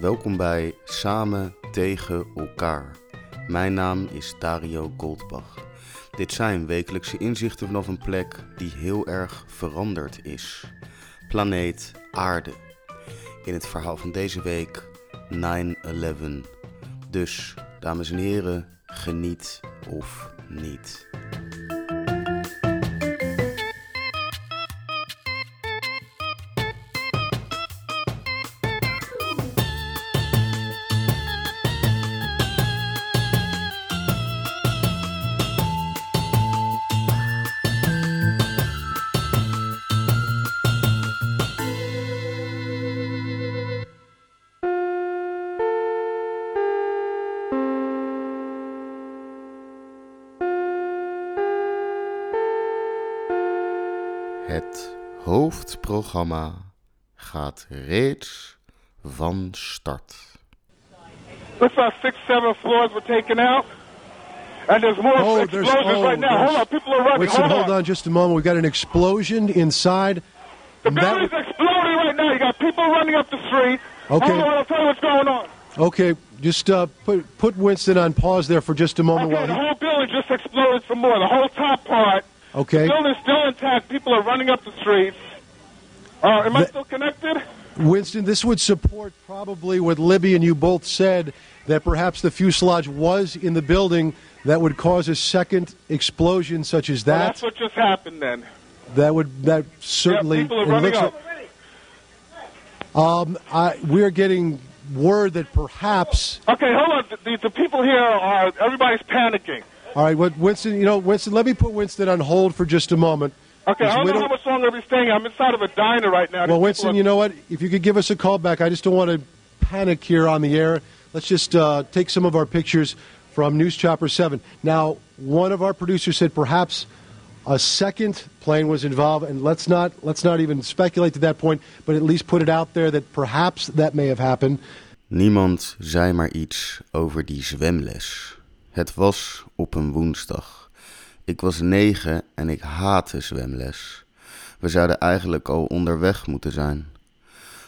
Welkom bij Samen tegen elkaar. Mijn naam is Dario Goldbach. Dit zijn wekelijkse inzichten vanaf een plek die heel erg veranderd is. Planeet Aarde. In het verhaal van deze week 9-11. Dus, dames en heren, geniet of niet. Het hoofdprogramma gaat reeds van start. Looks like six, seven floors were taken out. And there's more Oh, there's- explosions oh, right now. Hold on, people are running. Winston, hold, hold on just a moment. We've got an explosion inside. The That- building's exploding right now. You got people running up the street. Okay. Hold on, I'll tell you what's going on. Okay, just uh, put put Winston on pause there for just a moment Okay, the while he. whole building just exploded some more. The whole top part. Okay, The building's still intact. People are running up the streets. Uh, am I still connected? Winston, this would support probably what Libby and you both said that perhaps the fuselage was in the building that would cause a second explosion such as Well, that. that's what just happened then. that would that certainly. yeah, people are running up. like- I, we're getting word that perhaps. Okay, hold on. The, the, the people here are, everybody's panicking. All right, what Winston? You know, Winston. Let me put Winston on hold for just a moment. Okay, I don't know don't- how much longer we're staying. I'm inside of a diner right now. Well, Winston, are- you know what? If you could give us a call back, I just don't want to panic here on the air. Let's just uh, take some of our pictures from News Chopper 7. Now, one of our producers said perhaps a second plane was involved, and let's not let's not even speculate to that point, but at least put it out there that perhaps that may have happened. Niemand zei maar iets over die zwemles. Het was op een woensdag. Ik was negen en ik haatte zwemles. We zouden eigenlijk al onderweg moeten zijn.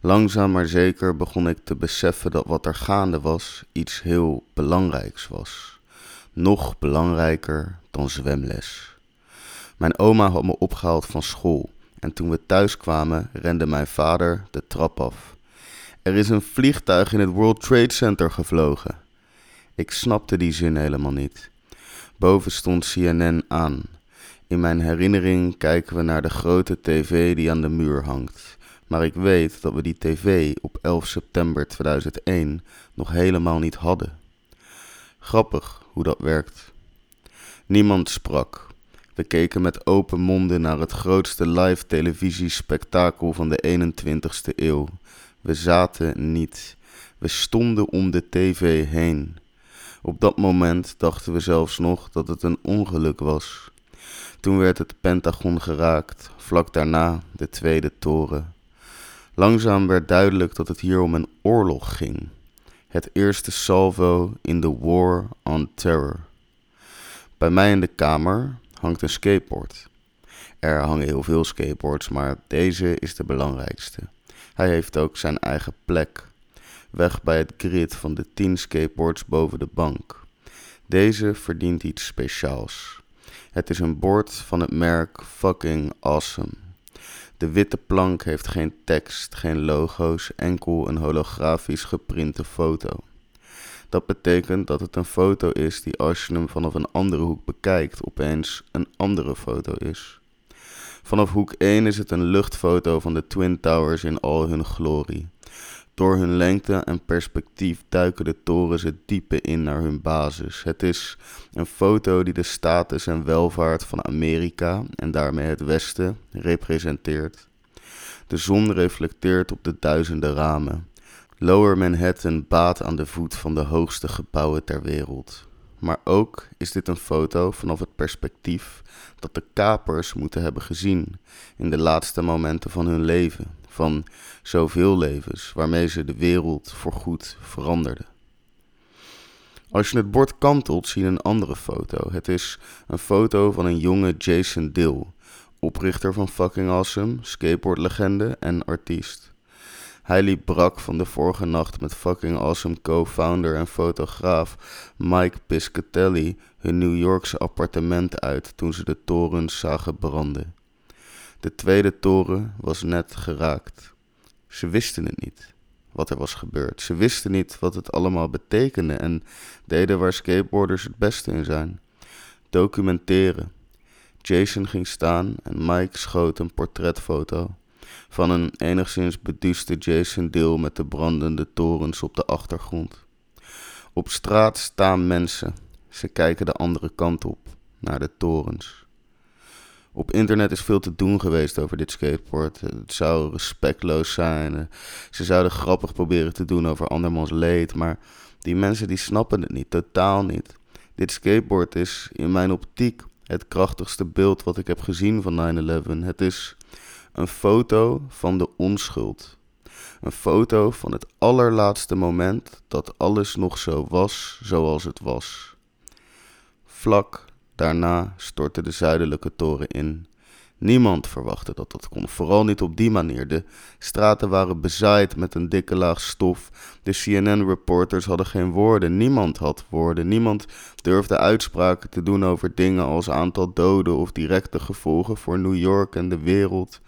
Langzaam maar zeker begon ik te beseffen dat wat er gaande was iets heel belangrijks was. Nog belangrijker dan zwemles. Mijn oma had me opgehaald van school en toen we thuis kwamen rende mijn vader de trap af. Er is een vliegtuig in het World Trade Center gevlogen. Ik snapte die zin helemaal niet. Boven stond CNN aan. In mijn herinnering kijken we naar de grote tv die aan de muur hangt. Maar ik weet dat we die tv op 11 september 2001 nog helemaal niet hadden. Grappig hoe dat werkt. Niemand sprak. We keken met open monden naar het grootste live televisiespektakel van de 21ste eeuw. We zaten niet. We stonden om de tv heen. Op dat moment dachten we zelfs nog dat het een ongeluk was. Toen werd het Pentagon geraakt, vlak daarna de Tweede Toren. Langzaam werd duidelijk dat het hier om een oorlog ging. Het eerste salvo in de War on Terror. Bij mij in de kamer hangt een skateboard. Er hangen heel veel skateboards, maar deze is de belangrijkste. Hij heeft ook zijn eigen plek, weg bij het grid van de 10 skateboards boven de bank. Deze verdient iets speciaals. Het is een bord van het merk Fucking Awesome. De witte plank heeft geen tekst, geen logo's, enkel een holografisch geprinte foto. Dat betekent dat het een foto is die als je hem vanaf een andere hoek bekijkt, opeens een andere foto is. Vanaf hoek 1 is het een luchtfoto van de Twin Towers in al hun glorie. Door hun lengte en perspectief duiken de torens het diepe in naar hun basis. Het is een foto die de status en welvaart van Amerika en daarmee het Westen representeert. De zon reflecteert op de duizenden ramen. Lower Manhattan baat aan de voet van de hoogste gebouwen ter wereld. Maar ook is dit een foto vanaf het perspectief dat de kapers moeten hebben gezien in de laatste momenten van hun leven, van zoveel levens waarmee ze de wereld voorgoed veranderden. Als je het bord kantelt, zie je een andere foto. Het is een foto van een jonge Jason Dill, oprichter van Fucking Awesome, skateboardlegende en artiest. Hij liep brak van de vorige nacht met fucking awesome co-founder en fotograaf Mike Piscatelli hun New Yorkse appartement uit toen ze de torens zagen branden. De tweede toren was net geraakt. Ze wisten het niet wat er was gebeurd. Ze wisten niet wat het allemaal betekende en deden waar skateboarders het beste in zijn: documenteren. Jason ging staan en Mike schoot een portretfoto van een enigszins beduuste Jason Deel met de brandende torens op de achtergrond. Op straat staan mensen. Ze kijken de andere kant op, naar de torens. Op internet is veel te doen geweest over dit skateboard. Het zou respectloos zijn. Ze zouden grappig proberen te doen over andermans leed. Maar die mensen die snappen het niet, totaal niet. Dit skateboard is in mijn optiek het krachtigste beeld wat ik heb gezien van 9-11. Het is een foto van de onschuld. Een foto van het allerlaatste moment dat alles nog zo was zoals het was. Vlak daarna stortte de zuidelijke toren in. Niemand verwachtte dat dat kon, vooral niet op die manier. De straten waren bezaaid met een dikke laag stof. De CNN-reporters hadden geen woorden. Niemand had woorden. Niemand durfde uitspraken te doen over dingen als aantal doden of directe gevolgen voor New York en de wereld.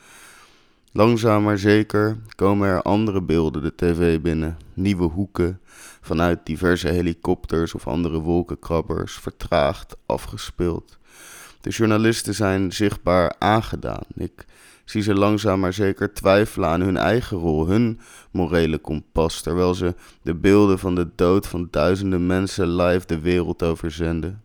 Langzaam maar zeker komen er andere beelden de tv binnen. Nieuwe hoeken vanuit diverse helikopters of andere wolkenkrabbers, vertraagd afgespeeld. De journalisten zijn zichtbaar aangedaan. Ik zie ze langzaam maar zeker twijfelen aan hun eigen rol, hun morele kompas, terwijl ze de beelden van de dood van duizenden mensen live de wereld overzenden.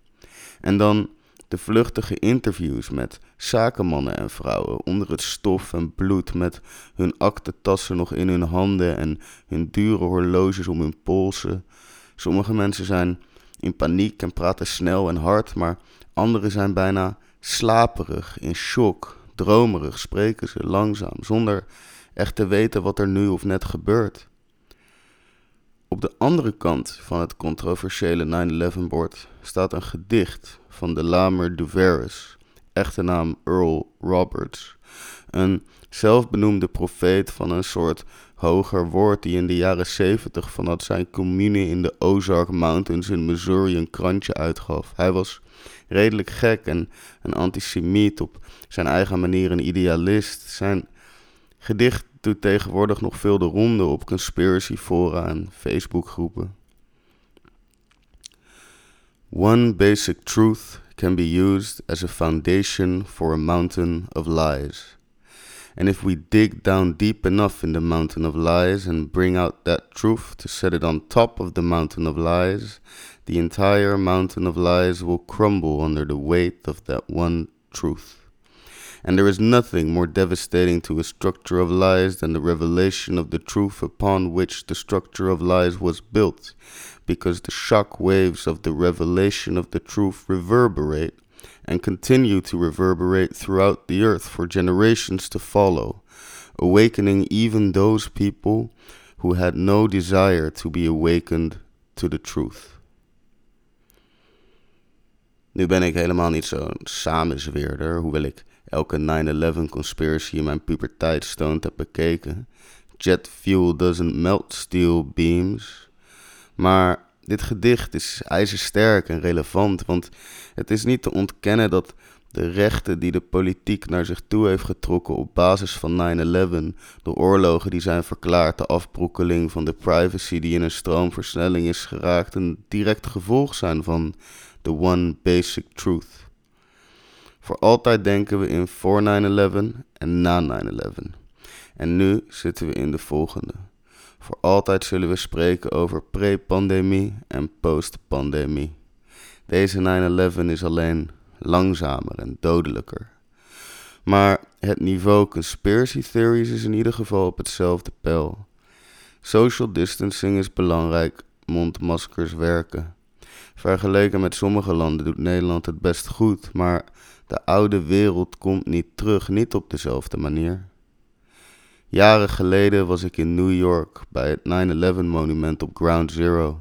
En dan de vluchtige interviews met zakenmannen en vrouwen onder het stof en bloed, met hun aktentassen nog in hun handen en hun dure horloges om hun polsen. Sommige mensen zijn in paniek en praten snel en hard, maar anderen zijn bijna slaperig, in shock, dromerig spreken ze langzaam, zonder echt te weten wat er nu of net gebeurt. Op de andere kant van het controversiële 9-11-bord staat een gedicht van de Lamer Duveris, echte naam Earl Roberts. Een zelfbenoemde profeet van een soort hoger woord die in de jaren 70 vanuit zijn commune in de Ozark Mountains in Missouri een krantje uitgaf. Hij was redelijk gek en een antisemiet op zijn eigen manier een idealist. Zijn gedicht doet tegenwoordig nog veel de ronde op conspiracy fora en Facebookgroepen. One basic truth can be used as a foundation for a mountain of lies. And if we dig down deep enough in the mountain of lies and bring out that truth to set it on top of the mountain of lies, the entire mountain of lies will crumble under the weight of that one truth. And there is nothing more devastating to a structure of lies than the revelation of the truth upon which the structure of lies was built, because the shock waves of the revelation of the truth reverberate and continue to reverberate throughout the earth for generations to follow, awakening even those people who had no desire to be awakened to the truth. Nu ben ik helemaal niet zo'n samenzweerder, hoewel ik elke 9-11 conspiracy in mijn puberteit stoned heb bekeken. Jet fuel doesn't melt steel beams. Maar dit gedicht is ijzersterk en relevant, want het is niet te ontkennen dat de rechten die de politiek naar zich toe heeft getrokken op basis van 9-11, de oorlogen die zijn verklaard, de afbroekeling van de privacy die in een stroomversnelling is geraakt, een direct gevolg zijn van the one basic truth. Voor altijd denken we in voor 9-11 en na 9-11. En nu zitten we in de volgende. Voor altijd zullen we spreken over pre-pandemie en post-pandemie. Deze 9-11 is alleen langzamer en dodelijker. Maar het niveau conspiracy theories is in ieder geval op hetzelfde pijl. Social distancing is belangrijk, mondmaskers werken. Vergeleken met sommige landen doet Nederland het best goed, maar de oude wereld komt niet terug, niet op dezelfde manier. Jaren geleden was ik in New York bij het 9-11 monument op Ground Zero.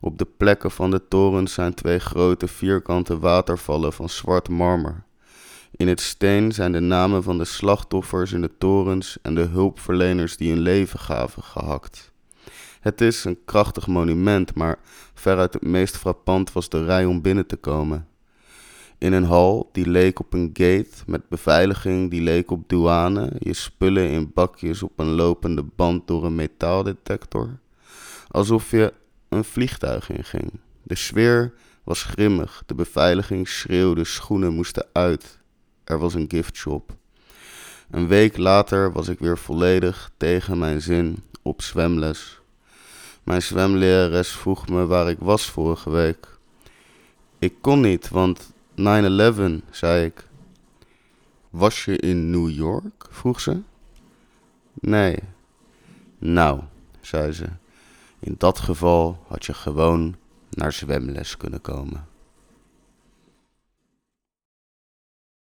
Op de plekken van de torens zijn twee grote vierkante watervallen van zwart marmer. In het steen zijn de namen van de slachtoffers in de torens en de hulpverleners die hun leven gaven gehakt. Het is een krachtig monument, maar veruit het meest frappant was de rij om binnen te komen. In een hal die leek op een gate met beveiliging die leek op douane, je spullen in bakjes op een lopende band door een metaaldetector. Alsof je een vliegtuig inging. De sfeer was grimmig, de beveiliging schreeuwde, schoenen moesten uit. Er was een giftshop. Een week later was ik weer volledig tegen mijn zin op zwemles. Mijn zwemlerares vroeg me waar ik was vorige week. Ik kon niet, want 9-11, zei ik. Was je in New York? vroeg ze. Nee. Nou, zei ze. In dat geval had je gewoon naar zwemles kunnen komen.